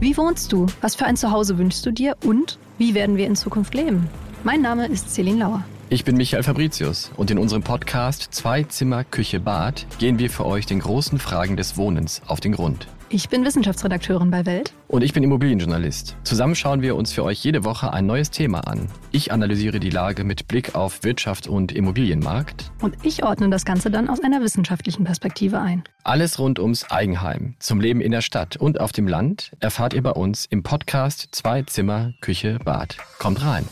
Wie wohnst du? Was für ein Zuhause wünschst du dir? Und wie werden wir in Zukunft leben? Mein Name ist Celine Lauer. Ich bin Michael Fabricius und in unserem Podcast Zwei Zimmer, Küche, Bad gehen wir für euch den großen Fragen des Wohnens auf den Grund. Ich bin Wissenschaftsredakteurin bei Welt. Und ich bin Immobilienjournalist. Zusammen schauen wir uns für euch jede Woche ein neues Thema an. Ich analysiere die Lage mit Blick auf Wirtschaft und Immobilienmarkt. Und ich ordne das Ganze dann aus einer wissenschaftlichen Perspektive ein. Alles rund ums Eigenheim, zum Leben in der Stadt und auf dem Land erfahrt ihr bei uns im Podcast Zwei Zimmer, Küche, Bad. Kommt rein.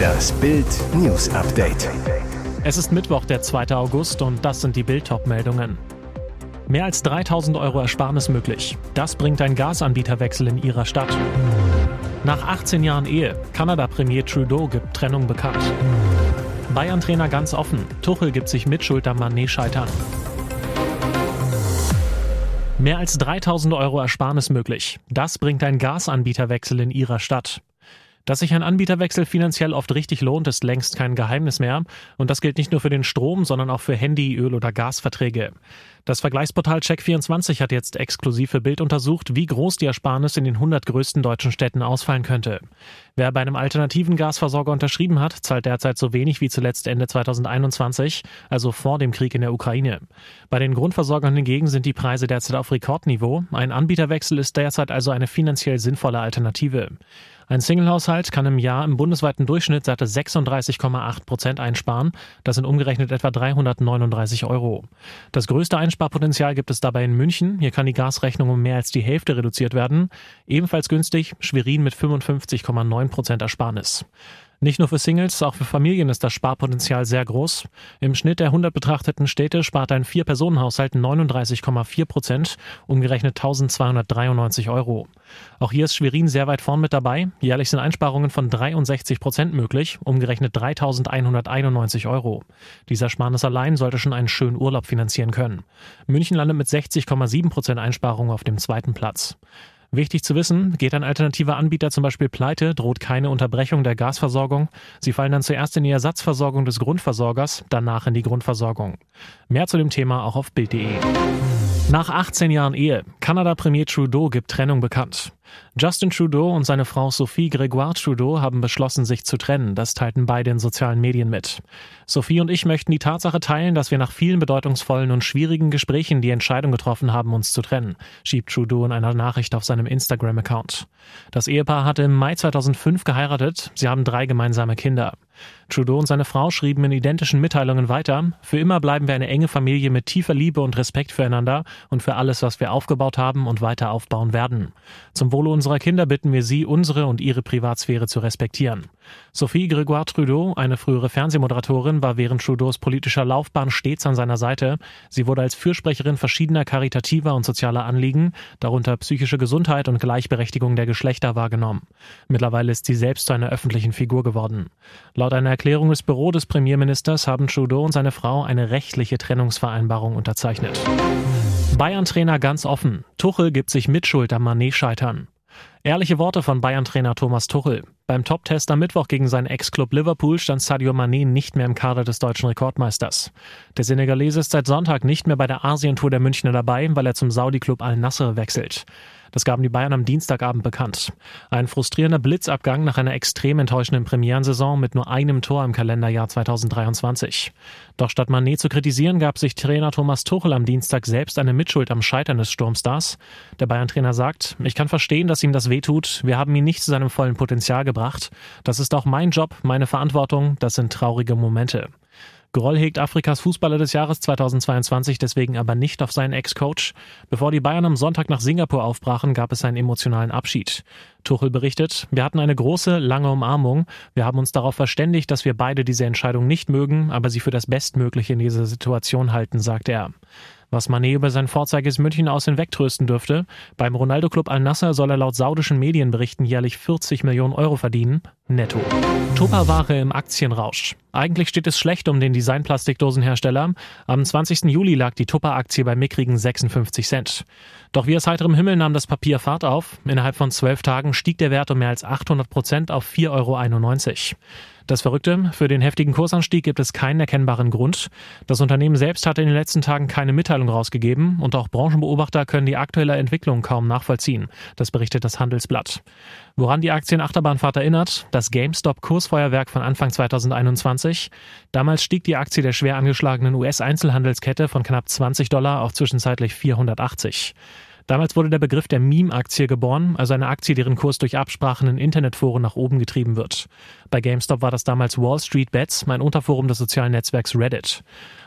Das Bild News Update. Es ist Mittwoch, der 2. August und das sind die bild meldungen Mehr als 3000 Euro Ersparnis möglich. Das bringt ein Gasanbieterwechsel in ihrer Stadt. Nach 18 Jahren Ehe, Kanada-Premier Trudeau gibt Trennung bekannt. Bayern-Trainer ganz offen, Tuchel gibt sich Mitschuld am Manet-Scheitern. Mehr als 3000 Euro Ersparnis möglich. Das bringt ein Gasanbieterwechsel in ihrer Stadt. Dass sich ein Anbieterwechsel finanziell oft richtig lohnt, ist längst kein Geheimnis mehr. Und das gilt nicht nur für den Strom, sondern auch für Handy, Öl oder Gasverträge. Das Vergleichsportal Check24 hat jetzt exklusiv für Bild untersucht, wie groß die Ersparnis in den 100 größten deutschen Städten ausfallen könnte. Wer bei einem alternativen Gasversorger unterschrieben hat, zahlt derzeit so wenig wie zuletzt Ende 2021, also vor dem Krieg in der Ukraine. Bei den Grundversorgern hingegen sind die Preise derzeit auf Rekordniveau. Ein Anbieterwechsel ist derzeit also eine finanziell sinnvolle Alternative. Ein Singlehaushalt kann im Jahr im bundesweiten Durchschnitt satte 36,8 Prozent einsparen. Das sind umgerechnet etwa 339 Euro. Das größte Einsparpotenzial gibt es dabei in München. Hier kann die Gasrechnung um mehr als die Hälfte reduziert werden. Ebenfalls günstig Schwerin mit 55,9 Prozent Ersparnis. Nicht nur für Singles, auch für Familien ist das Sparpotenzial sehr groß. Im Schnitt der 100 betrachteten Städte spart ein Vier-Personen-Haushalt 39,4 Prozent, umgerechnet 1293 Euro. Auch hier ist Schwerin sehr weit vorn mit dabei. Jährlich sind Einsparungen von 63 Prozent möglich, umgerechnet 3191 Euro. Dieser Sparnis allein sollte schon einen schönen Urlaub finanzieren können. München landet mit 60,7 Prozent Einsparungen auf dem zweiten Platz. Wichtig zu wissen, geht ein alternativer Anbieter zum Beispiel pleite, droht keine Unterbrechung der Gasversorgung. Sie fallen dann zuerst in die Ersatzversorgung des Grundversorgers, danach in die Grundversorgung. Mehr zu dem Thema auch auf Bild.de. Nach 18 Jahren Ehe, Kanada-Premier Trudeau gibt Trennung bekannt. Justin Trudeau und seine Frau Sophie Gregoire Trudeau haben beschlossen, sich zu trennen. Das teilten beide in sozialen Medien mit. Sophie und ich möchten die Tatsache teilen, dass wir nach vielen bedeutungsvollen und schwierigen Gesprächen die Entscheidung getroffen haben, uns zu trennen, schiebt Trudeau in einer Nachricht auf seinem Instagram-Account. Das Ehepaar hatte im Mai 2005 geheiratet. Sie haben drei gemeinsame Kinder. Trudeau und seine Frau schrieben in identischen Mitteilungen weiter, für immer bleiben wir eine enge Familie mit tiefer Liebe und Respekt füreinander und für alles, was wir aufgebaut haben und weiter aufbauen werden. Zum Wohle unserer Kinder bitten wir Sie, unsere und Ihre Privatsphäre zu respektieren. Sophie Gregoire Trudeau, eine frühere Fernsehmoderatorin, war während Trudeaus politischer Laufbahn stets an seiner Seite. Sie wurde als Fürsprecherin verschiedener karitativer und sozialer Anliegen, darunter psychische Gesundheit und Gleichberechtigung der Geschlechter, wahrgenommen. Mittlerweile ist sie selbst zu einer öffentlichen Figur geworden. Laut einer Erklärung des Büro des Premierministers haben Trudeau und seine Frau eine rechtliche Trennungsvereinbarung unterzeichnet. Bayern-Trainer ganz offen. Tuchel gibt sich Mitschuld am Manet-Scheitern. Ehrliche Worte von Bayern-Trainer Thomas Tuchel. Beim Top-Test am Mittwoch gegen seinen Ex-Club Liverpool stand Sadio Mané nicht mehr im Kader des deutschen Rekordmeisters. Der Senegalese ist seit Sonntag nicht mehr bei der Asientour der Münchner dabei, weil er zum Saudi-Club Al-Nasser wechselt. Das gaben die Bayern am Dienstagabend bekannt. Ein frustrierender Blitzabgang nach einer extrem enttäuschenden Premierensaison mit nur einem Tor im Kalenderjahr 2023. Doch statt Manet zu kritisieren, gab sich Trainer Thomas Tuchel am Dienstag selbst eine Mitschuld am Scheitern des Sturmstars. Der Bayern-Trainer sagt, ich kann verstehen, dass ihm das wehtut. Wir haben ihn nicht zu seinem vollen Potenzial gebracht. Das ist auch mein Job, meine Verantwortung. Das sind traurige Momente. Groll hegt Afrikas Fußballer des Jahres 2022 deswegen aber nicht auf seinen Ex-Coach. Bevor die Bayern am Sonntag nach Singapur aufbrachen, gab es einen emotionalen Abschied. Tuchel berichtet, wir hatten eine große, lange Umarmung. Wir haben uns darauf verständigt, dass wir beide diese Entscheidung nicht mögen, aber sie für das Bestmögliche in dieser Situation halten, sagt er. Was Mané über sein Vorzeiges München aus hinwegtrösten dürfte. Beim Ronaldo-Club Al-Nasser soll er laut saudischen Medienberichten jährlich 40 Millionen Euro verdienen. Netto. Tupperware im Aktienrausch. Eigentlich steht es schlecht um den Designplastikdosenhersteller. Am 20. Juli lag die Tupper-Aktie bei mickrigen 56 Cent. Doch wie aus heiterem Himmel nahm das Papier Fahrt auf. Innerhalb von zwölf Tagen stieg der Wert um mehr als 800 Prozent auf 4,91 Euro. Das Verrückte, für den heftigen Kursanstieg gibt es keinen erkennbaren Grund. Das Unternehmen selbst hat in den letzten Tagen keine Mitteilung rausgegeben und auch Branchenbeobachter können die aktuelle Entwicklung kaum nachvollziehen. Das berichtet das Handelsblatt. Woran die Aktienachterbahnfahrt erinnert, das GameStop-Kursfeuerwerk von Anfang 2021. Damals stieg die Aktie der schwer angeschlagenen US-Einzelhandelskette von knapp 20 Dollar auf zwischenzeitlich 480. Damals wurde der Begriff der Meme-Aktie geboren, also eine Aktie, deren Kurs durch Absprachen in Internetforen nach oben getrieben wird. Bei GameStop war das damals Wall Street Bets, mein Unterforum des sozialen Netzwerks Reddit.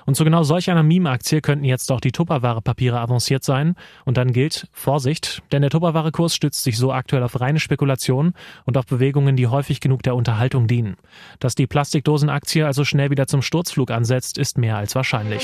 Und zu genau solch einer Meme-Aktie könnten jetzt auch die Tupperware-Papiere avanciert sein. Und dann gilt Vorsicht, denn der Tupperware-Kurs stützt sich so aktuell auf reine Spekulation und auf Bewegungen, die häufig genug der Unterhaltung dienen. Dass die Plastikdosen-Aktie also schnell wieder zum Sturzflug ansetzt, ist mehr als wahrscheinlich.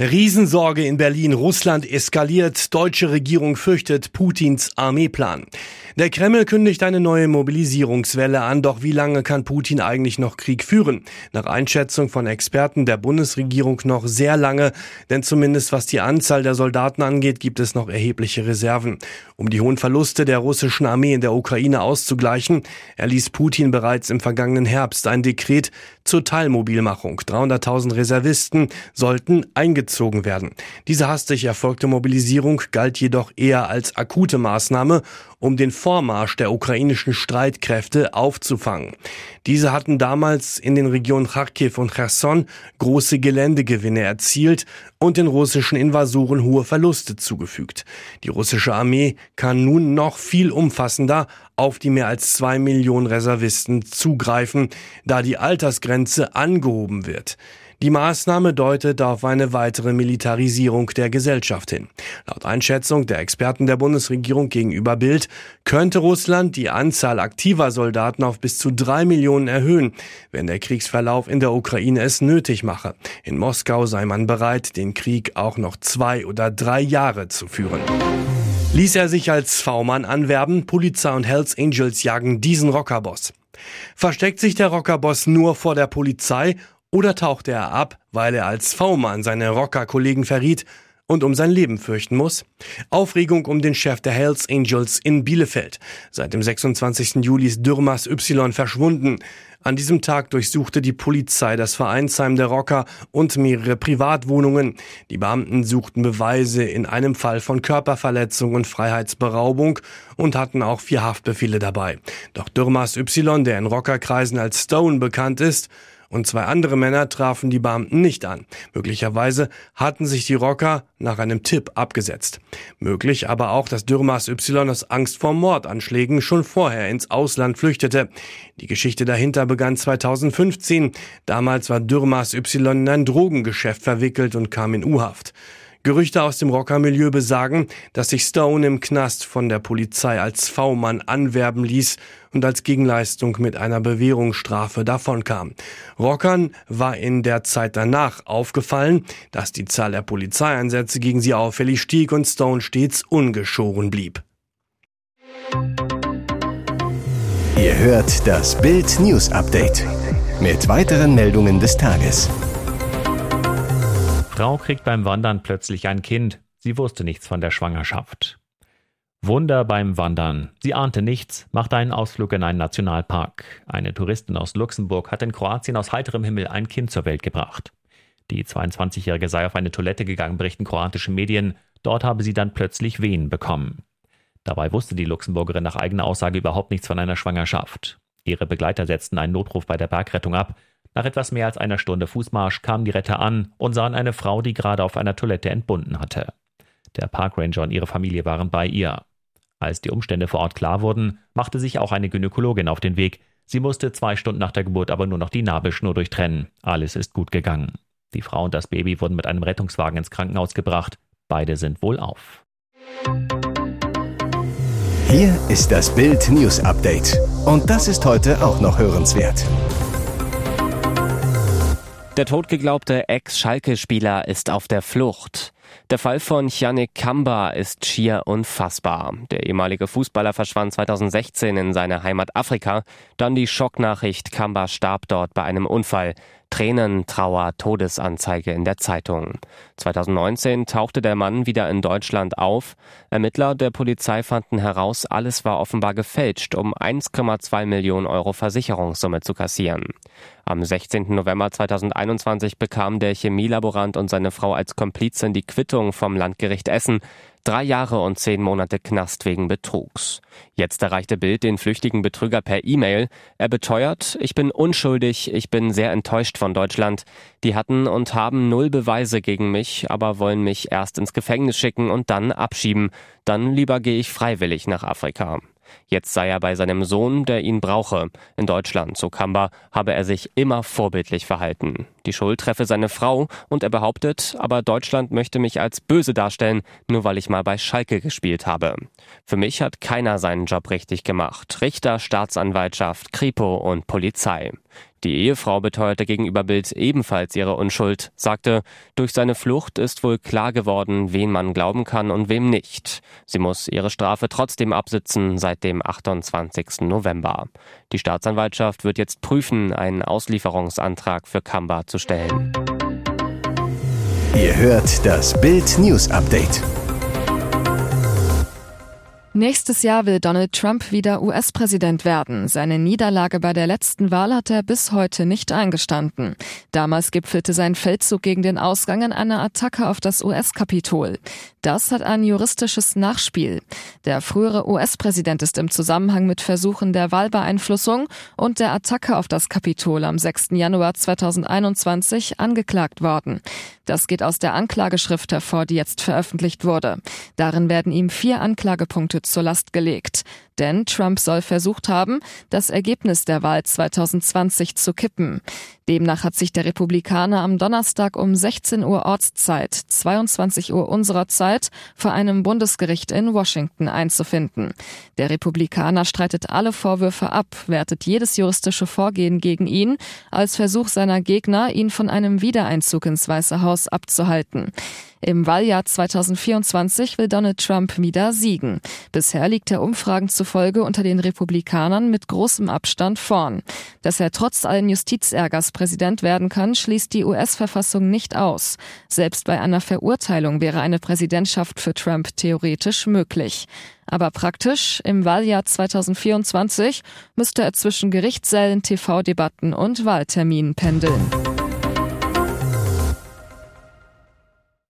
Riesensorge in Berlin. Russland eskaliert. Deutsche Regierung fürchtet Putins Armeeplan. Der Kreml kündigt eine neue Mobilisierungswelle an, doch wie lange kann Putin eigentlich noch Krieg führen? Nach Einschätzung von Experten der Bundesregierung noch sehr lange, denn zumindest was die Anzahl der Soldaten angeht, gibt es noch erhebliche Reserven. Um die hohen Verluste der russischen Armee in der Ukraine auszugleichen, erließ Putin bereits im vergangenen Herbst ein Dekret zur Teilmobilmachung. 300.000 Reservisten sollten eingezogen werden. Diese hastig erfolgte Mobilisierung galt jedoch eher als akute Maßnahme, um den Vormarsch der ukrainischen Streitkräfte aufzufangen. Diese hatten damals in den Regionen Kharkiv und Cherson große Geländegewinne erzielt und den russischen Invasoren hohe Verluste zugefügt. Die russische Armee kann nun noch viel umfassender auf die mehr als zwei Millionen Reservisten zugreifen, da die Altersgrenze angehoben wird. Die Maßnahme deutet auf eine weitere Militarisierung der Gesellschaft hin. Laut Einschätzung der Experten der Bundesregierung gegenüber Bild könnte Russland die Anzahl aktiver Soldaten auf bis zu drei Millionen erhöhen, wenn der Kriegsverlauf in der Ukraine es nötig mache. In Moskau sei man bereit, den Krieg auch noch zwei oder drei Jahre zu führen. Ließ er sich als V-Mann anwerben, Polizei und Hells Angels jagen diesen Rockerboss. Versteckt sich der Rockerboss nur vor der Polizei oder tauchte er ab, weil er als V-Mann seine Rocker-Kollegen verriet und um sein Leben fürchten muss? Aufregung um den Chef der Hells Angels in Bielefeld. Seit dem 26. Juli ist Dürmas Y verschwunden. An diesem Tag durchsuchte die Polizei das Vereinsheim der Rocker und mehrere Privatwohnungen. Die Beamten suchten Beweise in einem Fall von Körperverletzung und Freiheitsberaubung und hatten auch vier Haftbefehle dabei. Doch Dürmas Y, der in Rockerkreisen als Stone bekannt ist, und zwei andere Männer trafen die Beamten nicht an. Möglicherweise hatten sich die Rocker nach einem Tipp abgesetzt. Möglich aber auch, dass Dürrmaß Y aus Angst vor Mordanschlägen schon vorher ins Ausland flüchtete. Die Geschichte dahinter begann 2015. Damals war Dürrmaß Y in ein Drogengeschäft verwickelt und kam in U-Haft. Gerüchte aus dem Rockermilieu besagen, dass sich Stone im Knast von der Polizei als V-Mann anwerben ließ und als Gegenleistung mit einer Bewährungsstrafe davonkam. Rockern war in der Zeit danach aufgefallen, dass die Zahl der Polizeieinsätze gegen sie auffällig stieg und Stone stets ungeschoren blieb. Ihr hört das Bild News Update mit weiteren Meldungen des Tages. Frau kriegt beim Wandern plötzlich ein Kind. Sie wusste nichts von der Schwangerschaft. Wunder beim Wandern. Sie ahnte nichts, machte einen Ausflug in einen Nationalpark. Eine Touristin aus Luxemburg hat in Kroatien aus heiterem Himmel ein Kind zur Welt gebracht. Die 22-Jährige sei auf eine Toilette gegangen, berichten kroatische Medien. Dort habe sie dann plötzlich Wehen bekommen. Dabei wusste die Luxemburgerin nach eigener Aussage überhaupt nichts von einer Schwangerschaft. Ihre Begleiter setzten einen Notruf bei der Bergrettung ab. Nach etwas mehr als einer Stunde Fußmarsch kamen die Retter an und sahen eine Frau, die gerade auf einer Toilette entbunden hatte. Der Parkranger und ihre Familie waren bei ihr. Als die Umstände vor Ort klar wurden, machte sich auch eine Gynäkologin auf den Weg. Sie musste zwei Stunden nach der Geburt aber nur noch die Nabelschnur durchtrennen. Alles ist gut gegangen. Die Frau und das Baby wurden mit einem Rettungswagen ins Krankenhaus gebracht. Beide sind wohl auf. Hier ist das Bild News Update. Und das ist heute auch noch hörenswert. Der totgeglaubte Ex-Schalke-Spieler ist auf der Flucht. Der Fall von Yannick Kamba ist schier unfassbar. Der ehemalige Fußballer verschwand 2016 in seine Heimat Afrika. Dann die Schocknachricht, Kamba starb dort bei einem Unfall. Tränen, Trauer, Todesanzeige in der Zeitung. 2019 tauchte der Mann wieder in Deutschland auf. Ermittler der Polizei fanden heraus, alles war offenbar gefälscht, um 1,2 Millionen Euro Versicherungssumme zu kassieren. Am 16. November 2021 bekam der Chemielaborant und seine Frau als Komplizin die Quittung vom Landgericht Essen. Drei Jahre und zehn Monate Knast wegen Betrugs. Jetzt erreichte Bild den flüchtigen Betrüger per E-Mail. Er beteuert, ich bin unschuldig, ich bin sehr enttäuscht von Deutschland. Die hatten und haben null Beweise gegen mich, aber wollen mich erst ins Gefängnis schicken und dann abschieben. Dann lieber gehe ich freiwillig nach Afrika. Jetzt sei er bei seinem Sohn, der ihn brauche. In Deutschland, so Kamba, habe er sich immer vorbildlich verhalten. Die Schuld treffe seine Frau und er behauptet, aber Deutschland möchte mich als böse darstellen, nur weil ich mal bei Schalke gespielt habe. Für mich hat keiner seinen Job richtig gemacht. Richter, Staatsanwaltschaft, Kripo und Polizei. Die Ehefrau beteuerte gegenüber Bild ebenfalls ihre Unschuld, sagte, durch seine Flucht ist wohl klar geworden, wen man glauben kann und wem nicht. Sie muss ihre Strafe trotzdem absitzen seit dem 28. November. Die Staatsanwaltschaft wird jetzt prüfen, einen Auslieferungsantrag für Kamba zu stellen. Ihr hört das Bild News Update. Nächstes Jahr will Donald Trump wieder US-Präsident werden. Seine Niederlage bei der letzten Wahl hat er bis heute nicht eingestanden. Damals gipfelte sein Feldzug gegen den Ausgang in einer Attacke auf das US-Kapitol. Das hat ein juristisches Nachspiel. Der frühere US-Präsident ist im Zusammenhang mit Versuchen der Wahlbeeinflussung und der Attacke auf das Kapitol am 6. Januar 2021 angeklagt worden. Das geht aus der Anklageschrift hervor, die jetzt veröffentlicht wurde. Darin werden ihm vier Anklagepunkte zur Last gelegt. Denn Trump soll versucht haben, das Ergebnis der Wahl 2020 zu kippen. Demnach hat sich der Republikaner am Donnerstag um 16 Uhr Ortszeit, 22 Uhr unserer Zeit, vor einem Bundesgericht in Washington einzufinden. Der Republikaner streitet alle Vorwürfe ab, wertet jedes juristische Vorgehen gegen ihn als Versuch seiner Gegner, ihn von einem Wiedereinzug ins Weiße Haus abzuhalten. Im Wahljahr 2024 will Donald Trump wieder siegen. Bisher liegt er Umfragen zufolge unter den Republikanern mit großem Abstand vorn. Dass er trotz allen Justizärgers Präsident werden kann, schließt die US-Verfassung nicht aus. Selbst bei einer Verurteilung wäre eine Präsidentschaft für Trump theoretisch möglich. Aber praktisch, im Wahljahr 2024 müsste er zwischen Gerichtssälen, TV-Debatten und Wahlterminen pendeln.